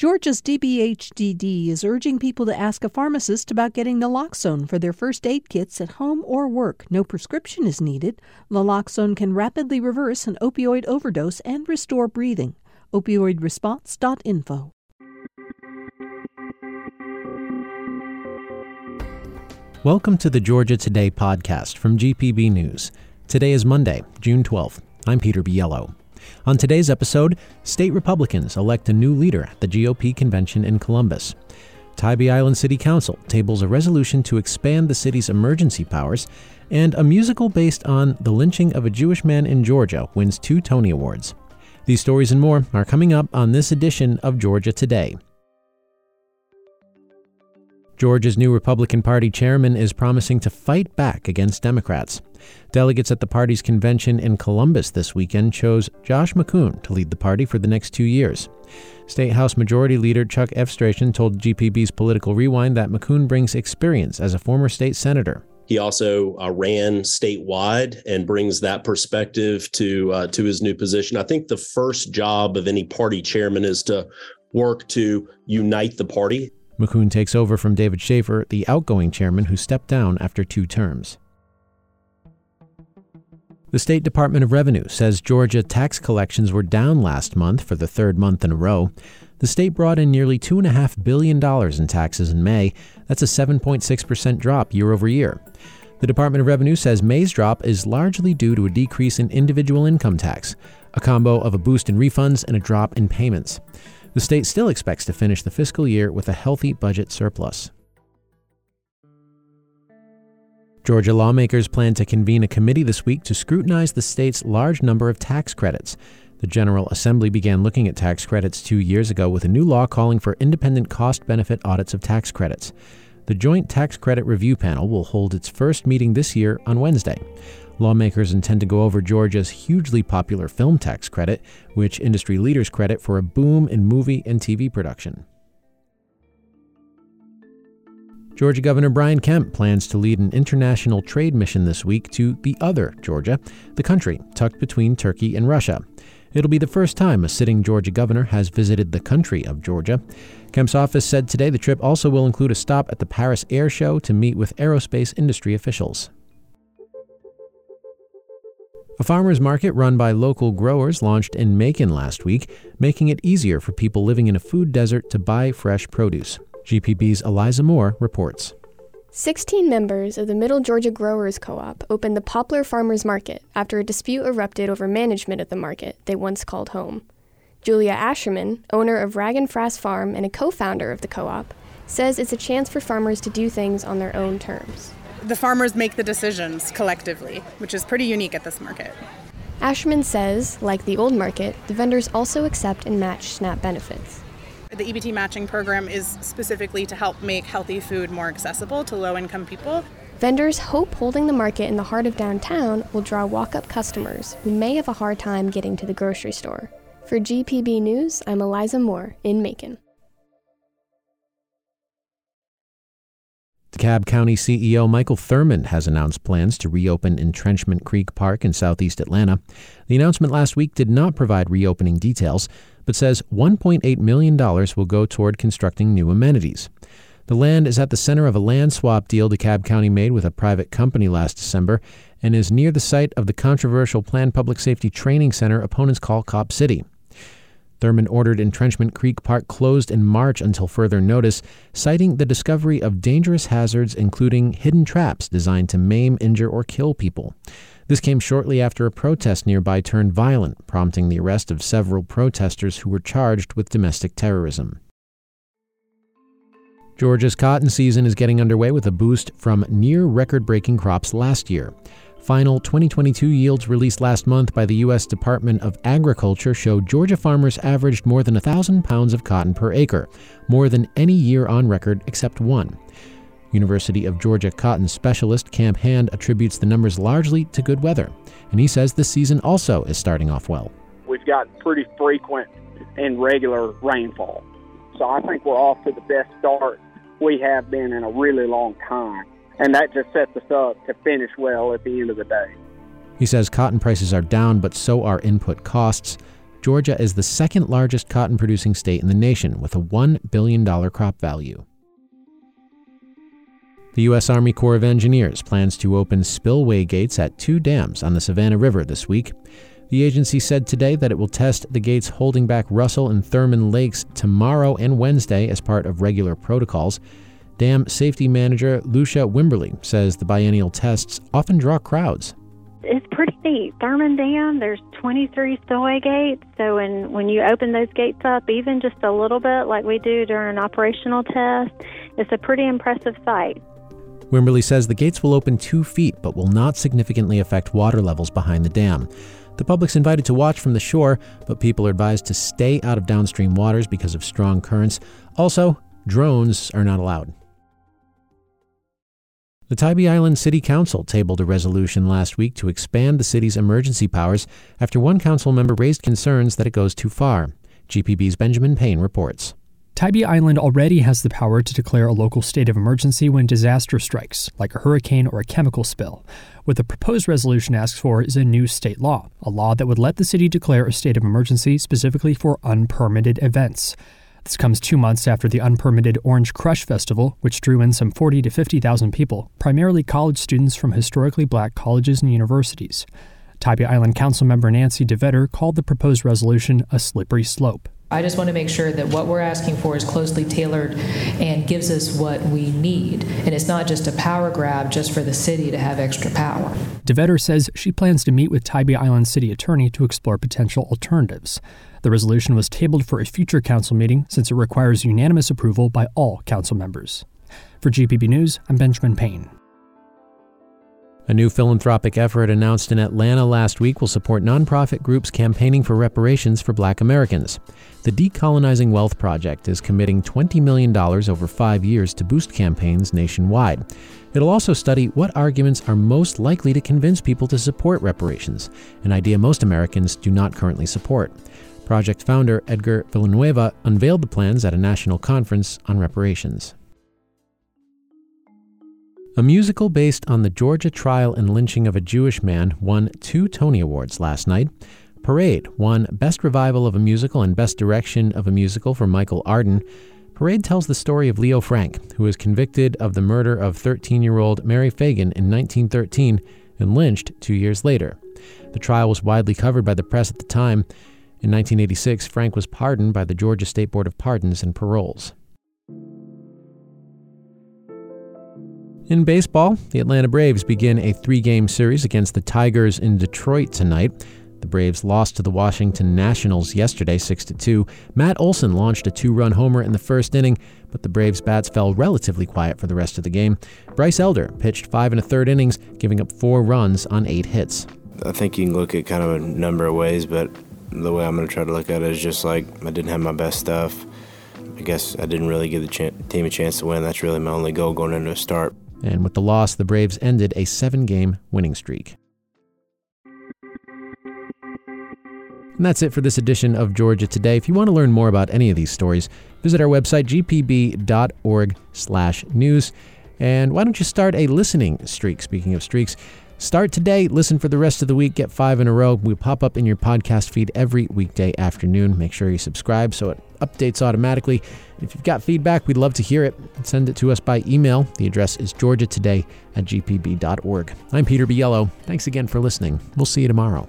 Georgia's DBHDD is urging people to ask a pharmacist about getting naloxone for their first aid kits at home or work. No prescription is needed. Naloxone can rapidly reverse an opioid overdose and restore breathing. Opioidresponse.info. Welcome to the Georgia Today podcast from GPB News. Today is Monday, June 12th. I'm Peter Biello. On today's episode, state Republicans elect a new leader at the GOP convention in Columbus. Tybee Island City Council tables a resolution to expand the city's emergency powers, and a musical based on the lynching of a Jewish man in Georgia wins two Tony Awards. These stories and more are coming up on this edition of Georgia Today. Georgia's new Republican Party chairman is promising to fight back against Democrats. Delegates at the party's convention in Columbus this weekend chose Josh McKoon to lead the party for the next two years. State House Majority Leader Chuck Efstration told GPB's Political Rewind that McKoon brings experience as a former state senator. He also uh, ran statewide and brings that perspective to uh, to his new position. I think the first job of any party chairman is to work to unite the party McKoon takes over from David Shafer, the outgoing chairman who stepped down after two terms. The State Department of Revenue says Georgia tax collections were down last month for the third month in a row. The state brought in nearly $2.5 billion in taxes in May. That's a 7.6% drop year over year. The Department of Revenue says May's drop is largely due to a decrease in individual income tax, a combo of a boost in refunds and a drop in payments. The state still expects to finish the fiscal year with a healthy budget surplus. Georgia lawmakers plan to convene a committee this week to scrutinize the state's large number of tax credits. The General Assembly began looking at tax credits two years ago with a new law calling for independent cost benefit audits of tax credits. The Joint Tax Credit Review Panel will hold its first meeting this year on Wednesday. Lawmakers intend to go over Georgia's hugely popular film tax credit, which industry leaders credit for a boom in movie and TV production. Georgia Governor Brian Kemp plans to lead an international trade mission this week to the other Georgia, the country tucked between Turkey and Russia. It'll be the first time a sitting Georgia governor has visited the country of Georgia. Kemp's office said today the trip also will include a stop at the Paris Air Show to meet with aerospace industry officials. A farmer's market run by local growers launched in Macon last week, making it easier for people living in a food desert to buy fresh produce. GPB's Eliza Moore reports. 16 members of the Middle Georgia Growers Co op opened the Poplar Farmers Market after a dispute erupted over management of the market they once called home. Julia Asherman, owner of Rag and Frass Farm and a co founder of the co op, says it's a chance for farmers to do things on their own terms the farmers make the decisions collectively, which is pretty unique at this market. Asherman says, like the old market, the vendors also accept and match SNAP benefits. The EBT matching program is specifically to help make healthy food more accessible to low income people. Vendors hope holding the market in the heart of downtown will draw walk up customers who may have a hard time getting to the grocery store. For GPB News, I'm Eliza Moore in Macon. DeKalb County CEO Michael Thurmond has announced plans to reopen Entrenchment Creek Park in southeast Atlanta. The announcement last week did not provide reopening details, but says $1.8 million will go toward constructing new amenities. The land is at the center of a land swap deal DeKalb County made with a private company last December and is near the site of the controversial planned public safety training center opponents call Cop City. Thurmond ordered Entrenchment Creek Park closed in March until further notice, citing the discovery of dangerous hazards, including hidden traps designed to maim, injure, or kill people. This came shortly after a protest nearby turned violent, prompting the arrest of several protesters who were charged with domestic terrorism. Georgia's cotton season is getting underway with a boost from near record breaking crops last year. Final 2022 yields released last month by the U.S. Department of Agriculture show Georgia farmers averaged more than 1,000 pounds of cotton per acre, more than any year on record except one. University of Georgia cotton specialist Camp Hand attributes the numbers largely to good weather, and he says this season also is starting off well. We've got pretty frequent and regular rainfall, so I think we're off to the best start we have been in a really long time and that just sets us up to finish well at the end of the day. He says cotton prices are down, but so are input costs. Georgia is the second largest cotton producing state in the nation with a $1 billion crop value. The U.S. Army Corps of Engineers plans to open spillway gates at two dams on the Savannah River this week. The agency said today that it will test the gates holding back Russell and Thurmond lakes tomorrow and Wednesday as part of regular protocols. Dam safety manager Lucia Wimberly says the biennial tests often draw crowds. It's pretty neat. Thurmond Dam, there's 23 spillway gates. So when, when you open those gates up, even just a little bit, like we do during an operational test, it's a pretty impressive sight. Wimberly says the gates will open two feet but will not significantly affect water levels behind the dam. The public's invited to watch from the shore, but people are advised to stay out of downstream waters because of strong currents. Also, drones are not allowed. The Tybee Island City Council tabled a resolution last week to expand the city's emergency powers after one council member raised concerns that it goes too far. GPB's Benjamin Payne reports. Tybee Island already has the power to declare a local state of emergency when disaster strikes, like a hurricane or a chemical spill. What the proposed resolution asks for is a new state law, a law that would let the city declare a state of emergency specifically for unpermitted events. This comes two months after the unpermitted Orange Crush Festival, which drew in some 40 to 50,000 people, primarily college students from historically black colleges and universities. Tybee Island Council member Nancy DeVetter called the proposed resolution a slippery slope. I just want to make sure that what we're asking for is closely tailored and gives us what we need. And it's not just a power grab just for the city to have extra power. DeVetter says she plans to meet with Tybee Island City Attorney to explore potential alternatives. The resolution was tabled for a future council meeting since it requires unanimous approval by all council members. For GPB News, I'm Benjamin Payne. A new philanthropic effort announced in Atlanta last week will support nonprofit groups campaigning for reparations for black Americans. The Decolonizing Wealth Project is committing $20 million over five years to boost campaigns nationwide. It'll also study what arguments are most likely to convince people to support reparations, an idea most Americans do not currently support. Project founder Edgar Villanueva unveiled the plans at a national conference on reparations. A musical based on the Georgia trial and lynching of a Jewish man won two Tony Awards last night. Parade won Best Revival of a Musical and Best Direction of a Musical for Michael Arden. Parade tells the story of Leo Frank, who was convicted of the murder of 13 year old Mary Phagan in 1913 and lynched two years later. The trial was widely covered by the press at the time. In 1986, Frank was pardoned by the Georgia State Board of Pardons and Paroles. In baseball, the Atlanta Braves begin a three game series against the Tigers in Detroit tonight. The Braves lost to the Washington Nationals yesterday 6 2. Matt Olson launched a two run homer in the first inning, but the Braves' bats fell relatively quiet for the rest of the game. Bryce Elder pitched five and a third innings, giving up four runs on eight hits. I think you can look at kind of a number of ways, but the way I'm going to try to look at it is just like I didn't have my best stuff. I guess I didn't really give the ch- team a chance to win. That's really my only goal going into a start. And with the loss, the Braves ended a seven game winning streak. And that's it for this edition of Georgia Today. If you want to learn more about any of these stories, visit our website, gpb.org slash news. And why don't you start a listening streak? Speaking of streaks, Start today, listen for the rest of the week, get five in a row. We pop up in your podcast feed every weekday afternoon. Make sure you subscribe so it updates automatically. If you've got feedback, we'd love to hear it. Send it to us by email. The address is georgiatoday at gpb.org. I'm Peter Biello. Thanks again for listening. We'll see you tomorrow.